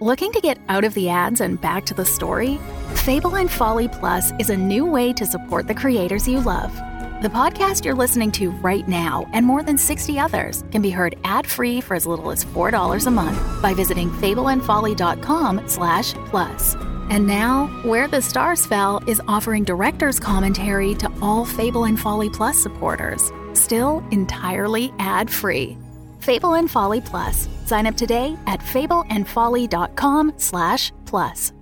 Looking to get out of the ads and back to the story? Fable and Folly Plus is a new way to support the creators you love. The podcast you're listening to right now and more than 60 others can be heard ad-free for as little as $4 a month by visiting fableandfolly.com slash plus. And now, Where the Stars Fell is offering director's commentary to all Fable and Folly Plus supporters, still entirely ad-free. Fable and Folly Plus. Sign up today at fableandfolly.com slash plus.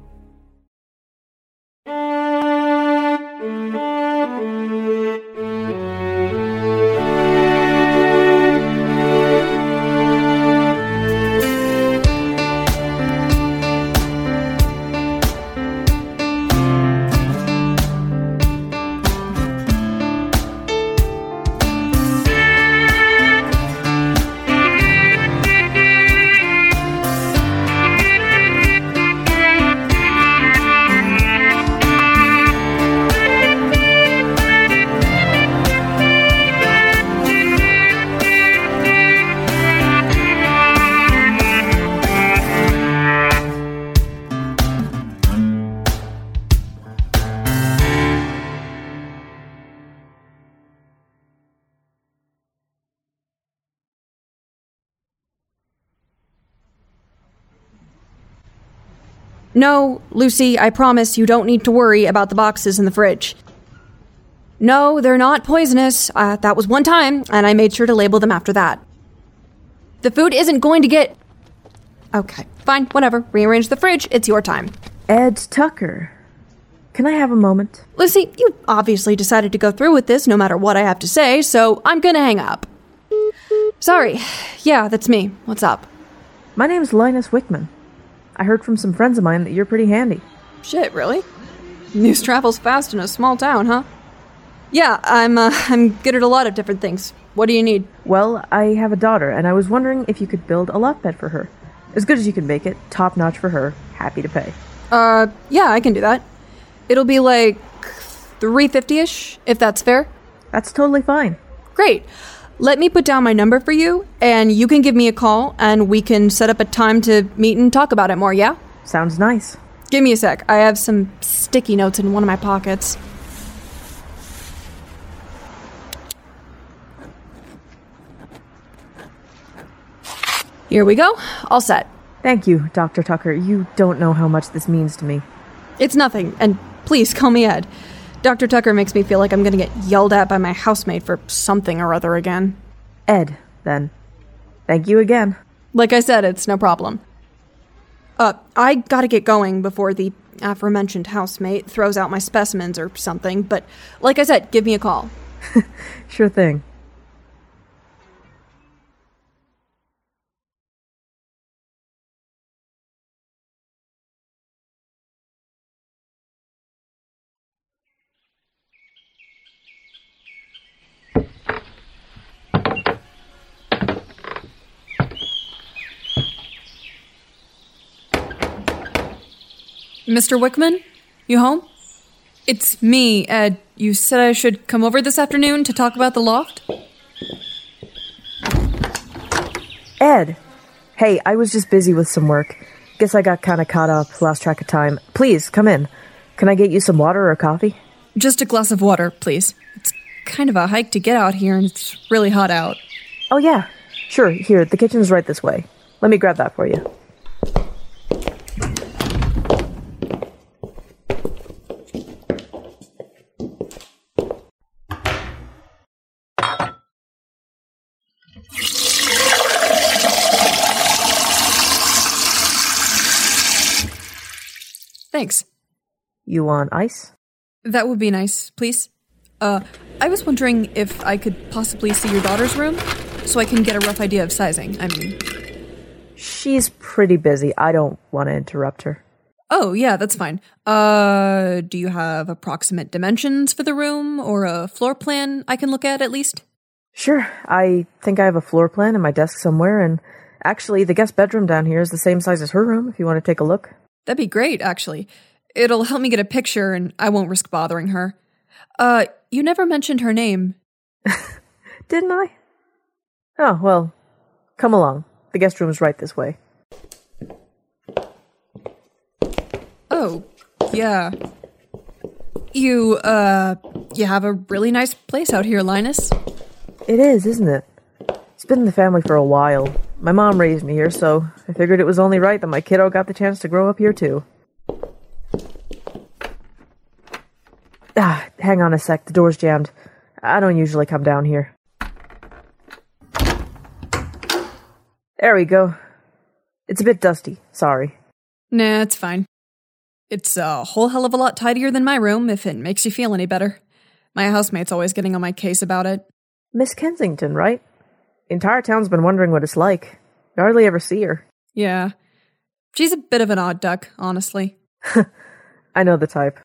No, Lucy, I promise you don't need to worry about the boxes in the fridge. No, they're not poisonous. Uh, that was one time, and I made sure to label them after that. The food isn't going to get. Okay, fine, whatever. Rearrange the fridge. It's your time. Ed Tucker. Can I have a moment? Lucy, you obviously decided to go through with this no matter what I have to say, so I'm gonna hang up. Sorry. Yeah, that's me. What's up? My name's Linus Wickman. I heard from some friends of mine that you're pretty handy. Shit, really? News travels fast in a small town, huh? Yeah, I'm uh, I'm good at a lot of different things. What do you need? Well, I have a daughter, and I was wondering if you could build a loft bed for her. As good as you can make it, top notch for her, happy to pay. Uh, yeah, I can do that. It'll be like 350ish, if that's fair. That's totally fine. Great. Let me put down my number for you, and you can give me a call, and we can set up a time to meet and talk about it more, yeah? Sounds nice. Give me a sec. I have some sticky notes in one of my pockets. Here we go. All set. Thank you, Dr. Tucker. You don't know how much this means to me. It's nothing, and please call me Ed. Dr. Tucker makes me feel like I'm gonna get yelled at by my housemate for something or other again. Ed, then. Thank you again. Like I said, it's no problem. Uh, I gotta get going before the aforementioned housemate throws out my specimens or something, but like I said, give me a call. Sure thing. Mr. Wickman? You home? It's me, Ed. You said I should come over this afternoon to talk about the loft? Ed! Hey, I was just busy with some work. Guess I got kinda caught up, lost track of time. Please, come in. Can I get you some water or coffee? Just a glass of water, please. It's kind of a hike to get out here, and it's really hot out. Oh, yeah. Sure, here, the kitchen's right this way. Let me grab that for you. Thanks. You want ice? That would be nice, please. Uh, I was wondering if I could possibly see your daughter's room so I can get a rough idea of sizing. I mean, She's pretty busy. I don't want to interrupt her. Oh, yeah, that's fine. Uh, do you have approximate dimensions for the room or a floor plan I can look at at least? Sure, I think I have a floor plan in my desk somewhere, and actually, the guest bedroom down here is the same size as her room if you want to take a look. That'd be great, actually. It'll help me get a picture and I won't risk bothering her. Uh, you never mentioned her name. Didn't I? Oh, well, come along. The guest room's right this way. Oh, yeah. You, uh, you have a really nice place out here, Linus. It is, isn't it? It's been in the family for a while. My mom raised me here, so I figured it was only right that my kiddo got the chance to grow up here too. Ah, hang on a sec, the door's jammed. I don't usually come down here. There we go. It's a bit dusty, sorry. Nah, it's fine. It's a whole hell of a lot tidier than my room, if it makes you feel any better. My housemate's always getting on my case about it. Miss Kensington, right? Entire town's been wondering what it's like. You hardly ever see her. Yeah. She's a bit of an odd duck, honestly. I know the type.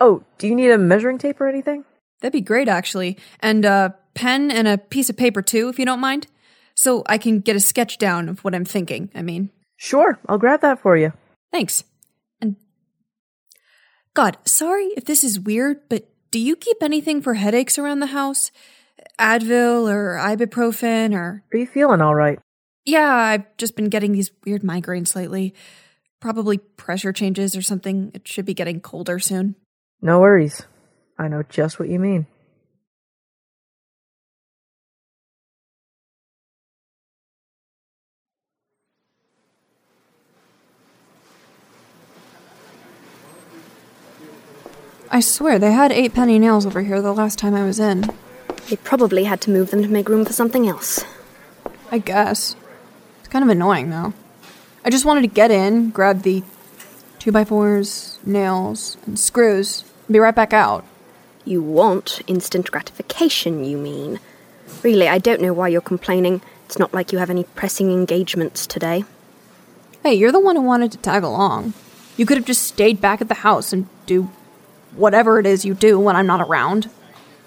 Oh, do you need a measuring tape or anything? That'd be great, actually. And a pen and a piece of paper, too, if you don't mind. So I can get a sketch down of what I'm thinking, I mean. Sure, I'll grab that for you. Thanks. And. God, sorry if this is weird, but do you keep anything for headaches around the house? Advil or ibuprofen or. Are you feeling all right? Yeah, I've just been getting these weird migraines lately. Probably pressure changes or something. It should be getting colder soon. No worries. I know just what you mean. I swear they had eight penny nails over here the last time I was in. They probably had to move them to make room for something else. I guess. It's kind of annoying though. I just wanted to get in, grab the two by fours, nails, and screws, and be right back out. You want instant gratification, you mean? Really, I don't know why you're complaining. It's not like you have any pressing engagements today. Hey, you're the one who wanted to tag along. You could have just stayed back at the house and do whatever it is you do when I'm not around.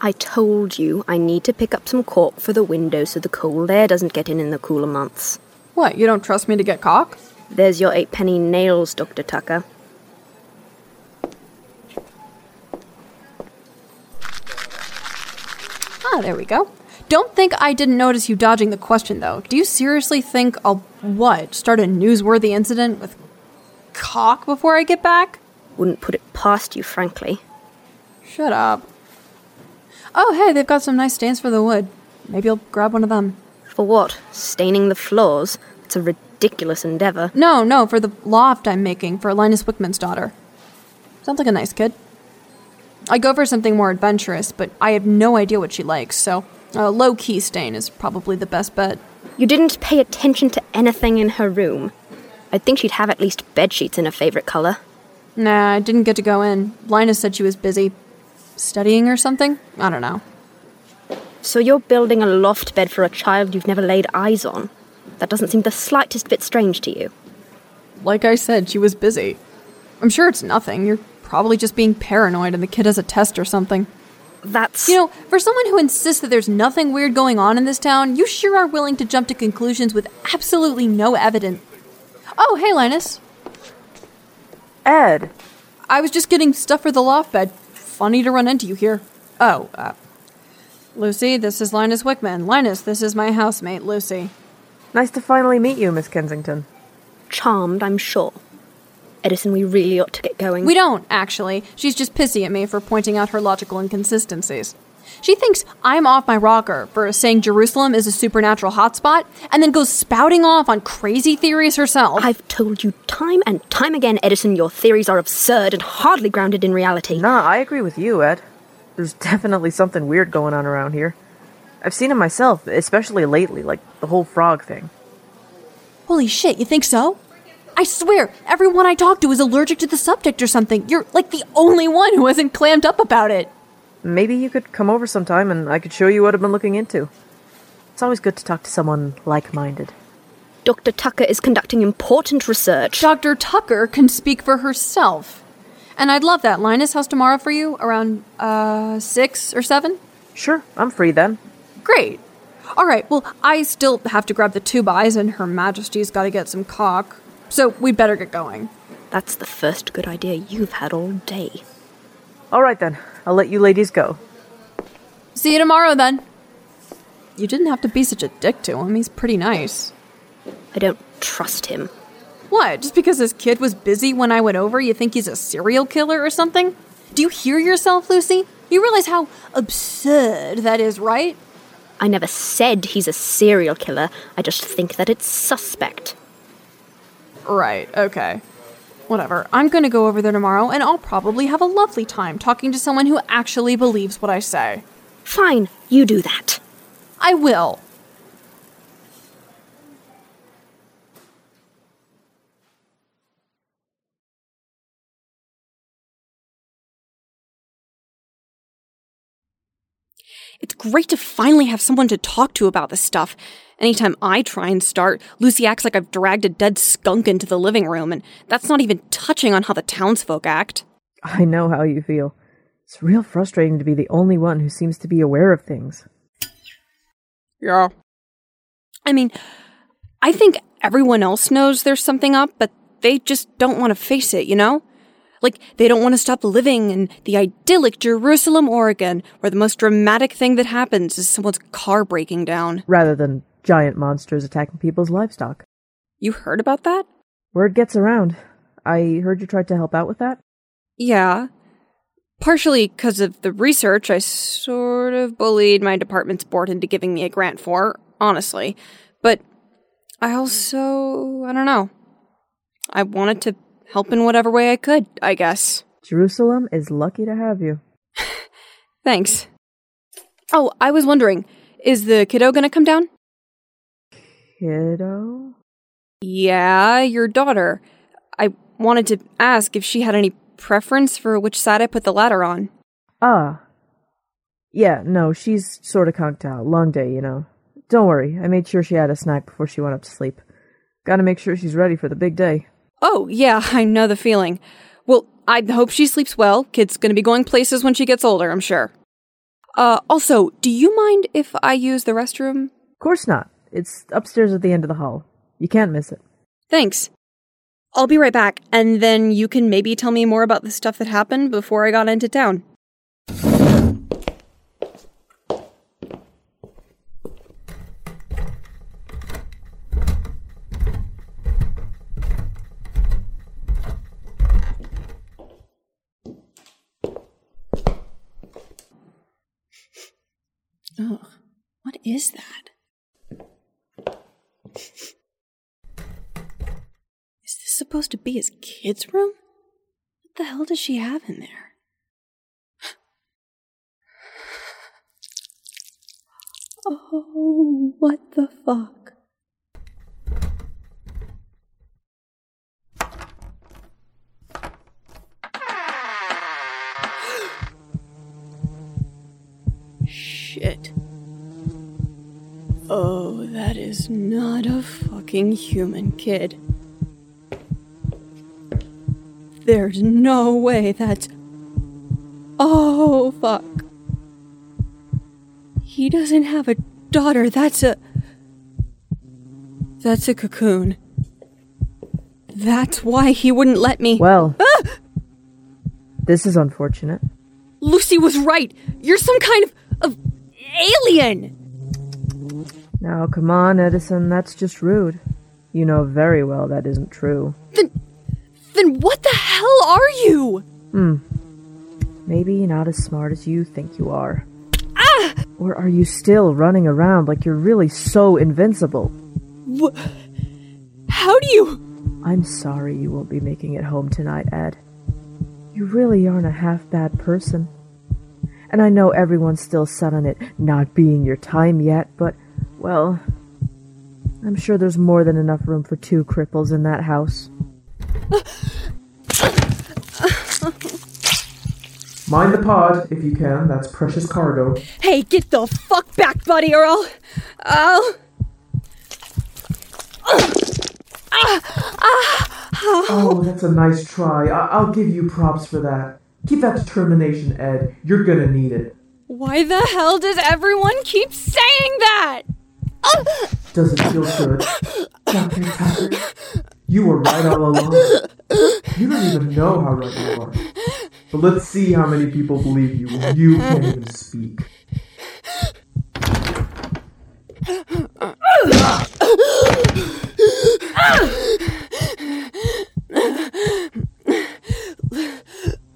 I told you I need to pick up some caulk for the window so the cold air doesn't get in in the cooler months. What, you don't trust me to get caulk? There's your eight penny nails, Dr. Tucker. Ah, there we go. Don't think I didn't notice you dodging the question, though. Do you seriously think I'll, what, start a newsworthy incident with caulk before I get back? Wouldn't put it past you, frankly. Shut up. Oh, hey, they've got some nice stains for the wood. Maybe I'll grab one of them. For what? Staining the floors? It's a ridiculous endeavor. No, no, for the loft I'm making for Linus Wickman's daughter. Sounds like a nice kid. I go for something more adventurous, but I have no idea what she likes, so a low key stain is probably the best bet. You didn't pay attention to anything in her room. I'd think she'd have at least bed sheets in her favorite color. Nah, I didn't get to go in. Linus said she was busy studying or something. I don't know. So you're building a loft bed for a child you've never laid eyes on? That doesn't seem the slightest bit strange to you. Like I said, she was busy. I'm sure it's nothing. You're probably just being paranoid and the kid has a test or something. That's. You know, for someone who insists that there's nothing weird going on in this town, you sure are willing to jump to conclusions with absolutely no evidence. Oh, hey, Linus. Ed! I was just getting stuff for the loft bed. Funny to run into you here. Oh, uh, Lucy, this is Linus Wickman. Linus, this is my housemate, Lucy. Nice to finally meet you, Miss Kensington. charmed, I'm sure. Edison, we really ought to get going. We don't, actually. She's just pissy at me for pointing out her logical inconsistencies. She thinks I'm off my rocker for saying Jerusalem is a supernatural hotspot, and then goes spouting off on crazy theories herself. I've told you time and time again, Edison, your theories are absurd and hardly grounded in reality. Nah, I agree with you, Ed. There's definitely something weird going on around here. I've seen it myself, especially lately, like the whole frog thing. Holy shit, you think so? I swear, everyone I talk to is allergic to the subject or something. You're like the only one who hasn't clammed up about it. Maybe you could come over sometime and I could show you what I've been looking into. It's always good to talk to someone like minded. Dr. Tucker is conducting important research. Dr. Tucker can speak for herself. And I'd love that. Linus, how's tomorrow for you? Around, uh, six or seven? Sure, I'm free then. Great. All right, well, I still have to grab the two buys, and Her Majesty's got to get some caulk. So we'd better get going. That's the first good idea you've had all day. All right then, I'll let you ladies go. See you tomorrow then. You didn't have to be such a dick to him. He's pretty nice. I don't trust him. What? Just because his kid was busy when I went over, you think he's a serial killer or something? Do you hear yourself, Lucy? You realize how absurd that is, right? I never said he's a serial killer. I just think that it's suspect. Right, okay. Whatever. I'm gonna go over there tomorrow, and I'll probably have a lovely time talking to someone who actually believes what I say. Fine, you do that. I will. It's great to finally have someone to talk to about this stuff. Anytime I try and start, Lucy acts like I've dragged a dead skunk into the living room, and that's not even touching on how the townsfolk act. I know how you feel. It's real frustrating to be the only one who seems to be aware of things. Yeah. I mean, I think everyone else knows there's something up, but they just don't want to face it, you know? Like, they don't want to stop living in the idyllic Jerusalem, Oregon, where the most dramatic thing that happens is someone's car breaking down. Rather than giant monsters attacking people's livestock. You heard about that? Word gets around. I heard you tried to help out with that? Yeah. Partially because of the research I sort of bullied my department's board into giving me a grant for, honestly. But I also, I don't know. I wanted to help in whatever way I could, I guess. Jerusalem is lucky to have you. Thanks. Oh, I was wondering, is the kiddo gonna come down? Kiddo? Yeah, your daughter. I wanted to ask if she had any preference for which side I put the ladder on. Ah. Yeah, no, she's sort of conked out. Long day, you know. Don't worry, I made sure she had a snack before she went up to sleep. Gotta make sure she's ready for the big day. Oh, yeah, I know the feeling. Well, I hope she sleeps well. Kid's gonna be going places when she gets older, I'm sure. Uh, also, do you mind if I use the restroom? Of course not. It's upstairs at the end of the hall. You can't miss it. Thanks. I'll be right back, and then you can maybe tell me more about the stuff that happened before I got into town. Ugh, what is that? Is this supposed to be his kid's room? What the hell does she have in there? Oh, what the fuck? Is not a fucking human kid. There's no way that's. Oh, fuck. He doesn't have a daughter. That's a. That's a cocoon. That's why he wouldn't let me. Well, ah! this is unfortunate. Lucy was right. You're some kind of, of alien. Now, come on, Edison, that's just rude. You know very well that isn't true. Then, then what the hell are you? Hmm. Maybe not as smart as you think you are. Ah! Or are you still running around like you're really so invincible? Wh- How do you? I'm sorry you won't be making it home tonight, Ed. You really aren't a half bad person. And I know everyone's still set on it not being your time yet, but, well, I'm sure there's more than enough room for two cripples in that house. Mind the pod, if you can. That's precious cargo. Hey, get the fuck back, buddy, or I'll. I'll. Oh, that's a nice try. I- I'll give you props for that. Keep that determination, Ed. You're gonna need it. Why the hell does everyone keep saying that? Does it feel good? Dr. Tucker? You were right all along. You don't even know how right you are. But let's see how many people believe you when you can't even speak.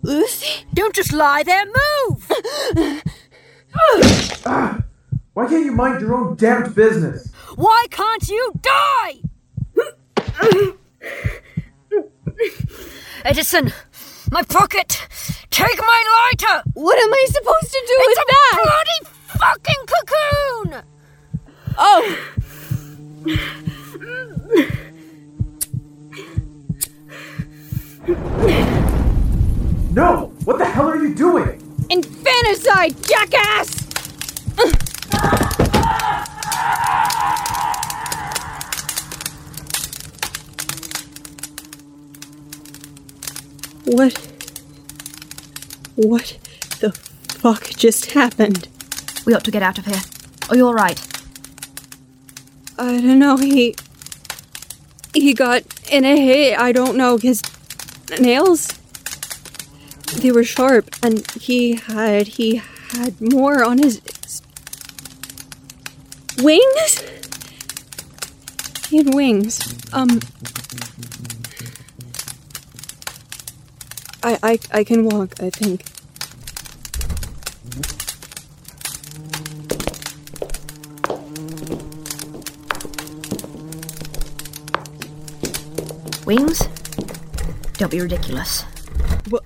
Lucy? Don't just lie there, move! Ah! Why can't you mind your own damned business? Why can't you die? Edison, my pocket! Take my lighter! What am I supposed to do It's with a that? bloody What the fuck just happened? We ought to get out of here. Are you alright? I don't know. He he got in a hit. I don't know his nails. They were sharp, and he had he had more on his wings. He had wings. Um. I I I can walk. I think. Wings? Don't be ridiculous. What?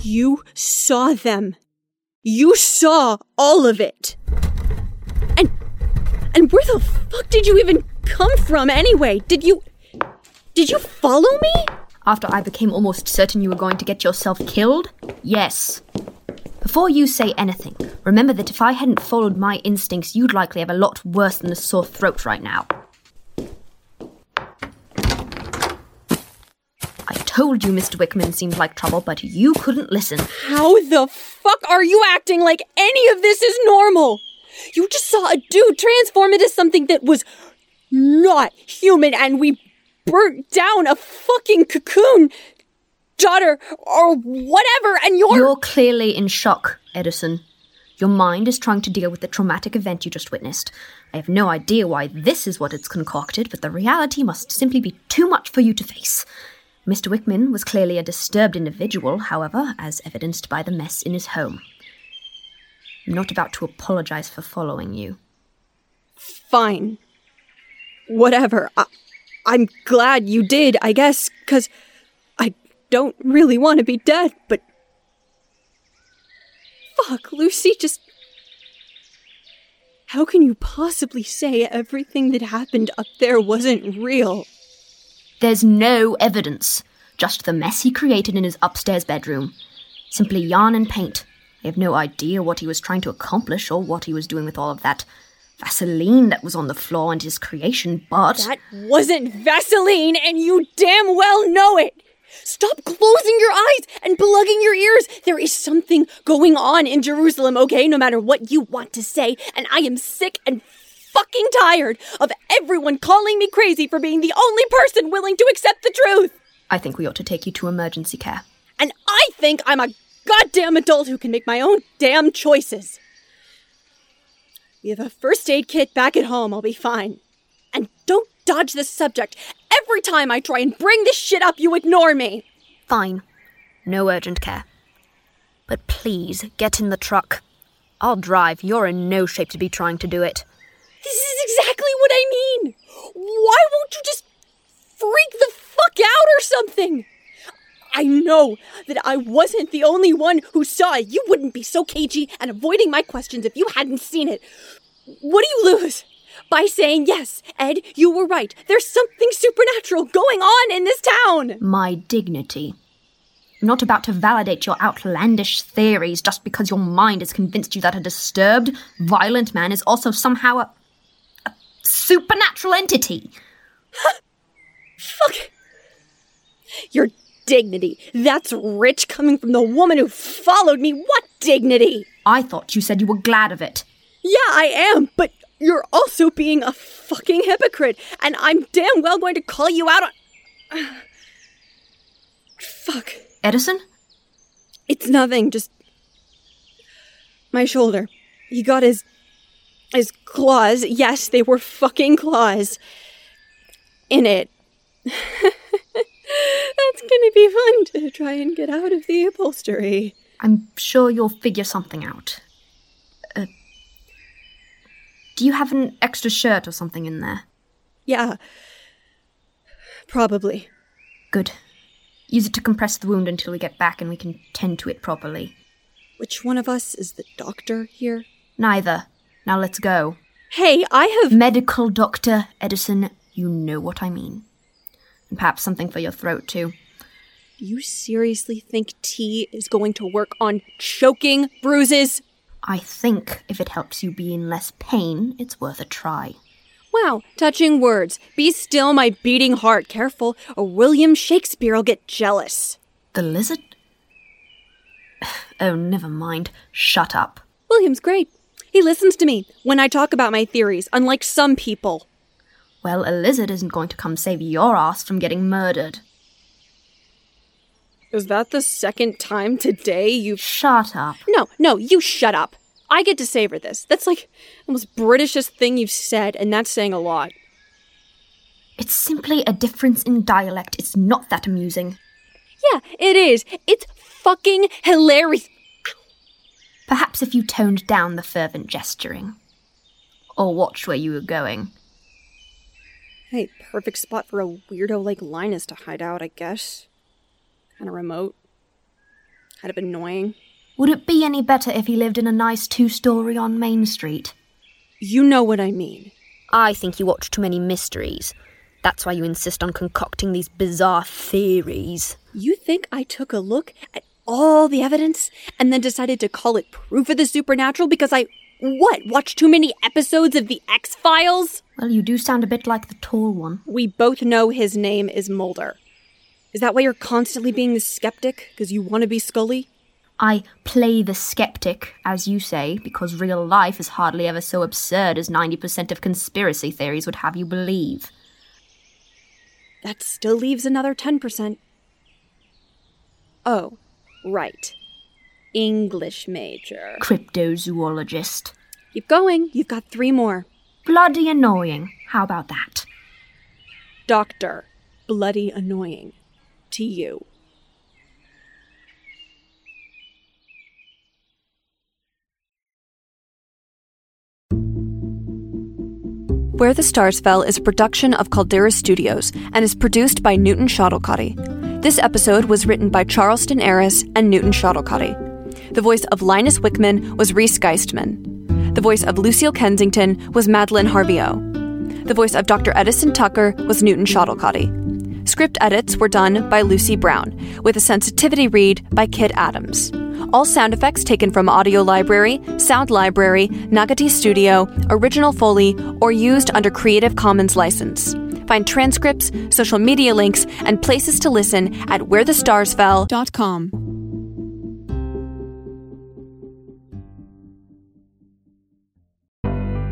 You saw them. You saw all of it. And and where the fuck did you even come from anyway? Did you Did you follow me? After I became almost certain you were going to get yourself killed? Yes. Before you say anything, remember that if I hadn't followed my instincts, you'd likely have a lot worse than a sore throat right now. Told you Mr. Wickman seemed like trouble, but you couldn't listen. How the fuck are you acting like any of this is normal? You just saw a dude transform into something that was not human and we burnt down a fucking cocoon daughter or whatever and you're You're clearly in shock, Edison. Your mind is trying to deal with the traumatic event you just witnessed. I have no idea why this is what it's concocted, but the reality must simply be too much for you to face. Mr. Wickman was clearly a disturbed individual, however, as evidenced by the mess in his home. I'm not about to apologize for following you. fine. Whatever. I, I'm glad you did, I guess, because I don't really want to be dead, but. Fuck, Lucy, just. How can you possibly say everything that happened up there wasn't real? There's no evidence, just the mess he created in his upstairs bedroom. Simply yarn and paint. I have no idea what he was trying to accomplish or what he was doing with all of that Vaseline that was on the floor and his creation, but. That wasn't Vaseline, and you damn well know it! Stop closing your eyes and plugging your ears! There is something going on in Jerusalem, okay? No matter what you want to say, and I am sick and fucking tired of everyone calling me crazy for being the only person willing to accept the truth! I think we ought to take you to emergency care. And I think I'm a goddamn adult who can make my own damn choices. We have a first aid kit back at home. I'll be fine. And don't dodge this subject. Every time I try and bring this shit up, you ignore me. Fine. No urgent care. But please, get in the truck. I'll drive. You're in no shape to be trying to do it. This is exactly what I mean. Why won't you just freak the fuck out or something? I know that I wasn't the only one who saw it. You wouldn't be so cagey and avoiding my questions if you hadn't seen it. What do you lose? By saying, yes, Ed, you were right. There's something supernatural going on in this town. My dignity. I'm not about to validate your outlandish theories just because your mind has convinced you that a disturbed, violent man is also somehow a, supernatural entity. Fuck. Your dignity. That's rich coming from the woman who followed me. What dignity? I thought you said you were glad of it. Yeah, I am, but you're also being a fucking hypocrite, and I'm damn well going to call you out on. Fuck. Edison? It's nothing, just. My shoulder. He got his. His claws. Yes, they were fucking claws. In it. That's gonna be fun to try and get out of the upholstery. I'm sure you'll figure something out. Uh, do you have an extra shirt or something in there? Yeah. Probably. Good. Use it to compress the wound until we get back and we can tend to it properly. Which one of us is the doctor here? Neither. Now let's go. Hey, I have. Medical doctor, Edison, you know what I mean. And perhaps something for your throat, too. You seriously think tea is going to work on choking bruises? I think if it helps you be in less pain, it's worth a try. Wow, touching words. Be still, my beating heart. Careful, or William Shakespeare'll get jealous. The lizard? Oh, never mind. Shut up. William's great. He listens to me when I talk about my theories, unlike some people. Well, a lizard isn't going to come save your ass from getting murdered. Is that the second time today you've. Shut up. No, no, you shut up. I get to savor this. That's like the most Britishest thing you've said, and that's saying a lot. It's simply a difference in dialect. It's not that amusing. Yeah, it is. It's fucking hilarious. Perhaps if you toned down the fervent gesturing. Or watched where you were going. Hey, perfect spot for a weirdo like Linus to hide out, I guess. Kinda remote. Kind of annoying. Would it be any better if he lived in a nice two story on Main Street? You know what I mean. I think you watch too many mysteries. That's why you insist on concocting these bizarre theories. You think I took a look at all the evidence and then decided to call it proof of the supernatural because I, what, watched too many episodes of The X Files? Well, you do sound a bit like the tall one. We both know his name is Mulder. Is that why you're constantly being the skeptic? Because you want to be Scully? I play the skeptic, as you say, because real life is hardly ever so absurd as 90% of conspiracy theories would have you believe. That still leaves another 10%. Oh, right. English major. Cryptozoologist. Keep going. You've got three more. Bloody annoying. How about that? Doctor. Bloody annoying. To you. Where the Stars Fell is a production of Caldera Studios and is produced by Newton Schottelkotte. This episode was written by Charleston Harris and Newton Schottelkotte. The voice of Linus Wickman was Reese Geistman. The voice of Lucille Kensington was Madeline Harvio. The voice of Dr. Edison Tucker was Newton Schottelkotte. Script edits were done by Lucy Brown, with a sensitivity read by Kid Adams. All sound effects taken from Audio Library, Sound Library, Nagati Studio, Original Foley, or used under Creative Commons license. Find transcripts, social media links, and places to listen at wherethestarsfell.com.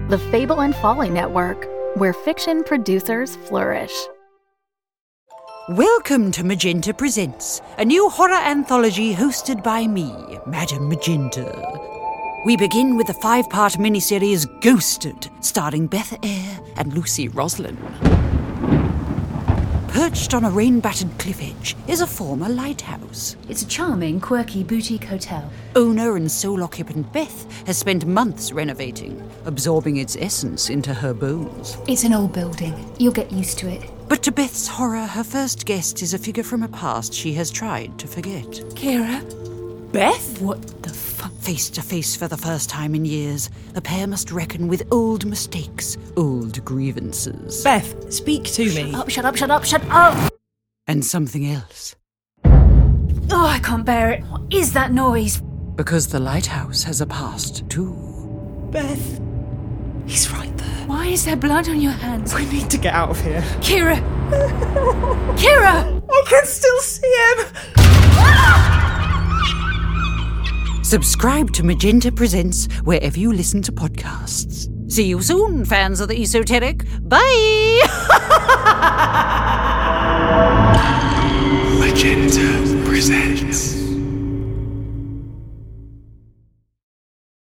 The Fable and Folly Network, where fiction producers flourish. Welcome to Magenta Presents, a new horror anthology hosted by me, Madam Magenta. We begin with the five part miniseries Ghosted, starring Beth Eyre and Lucy Roslin. Perched on a rain battered cliff edge is a former lighthouse. It's a charming, quirky boutique hotel. Owner and sole occupant Beth has spent months renovating, absorbing its essence into her bones. It's an old building. You'll get used to it. But to Beth's horror, her first guest is a figure from a past she has tried to forget. Kira? Beth? What the fuck? Face to face for the first time in years, the pair must reckon with old mistakes, old grievances. Beth, speak to me. Shut up, shut up, shut up, shut up! And something else. Oh, I can't bear it. What is that noise? Because the lighthouse has a past, too. Beth. He's right there. Why is there blood on your hands? We need to get out of here. Kira! Kira! I can still see him! Ah! Subscribe to Magenta Presents wherever you listen to podcasts. See you soon, fans of the esoteric. Bye! Magenta Presents.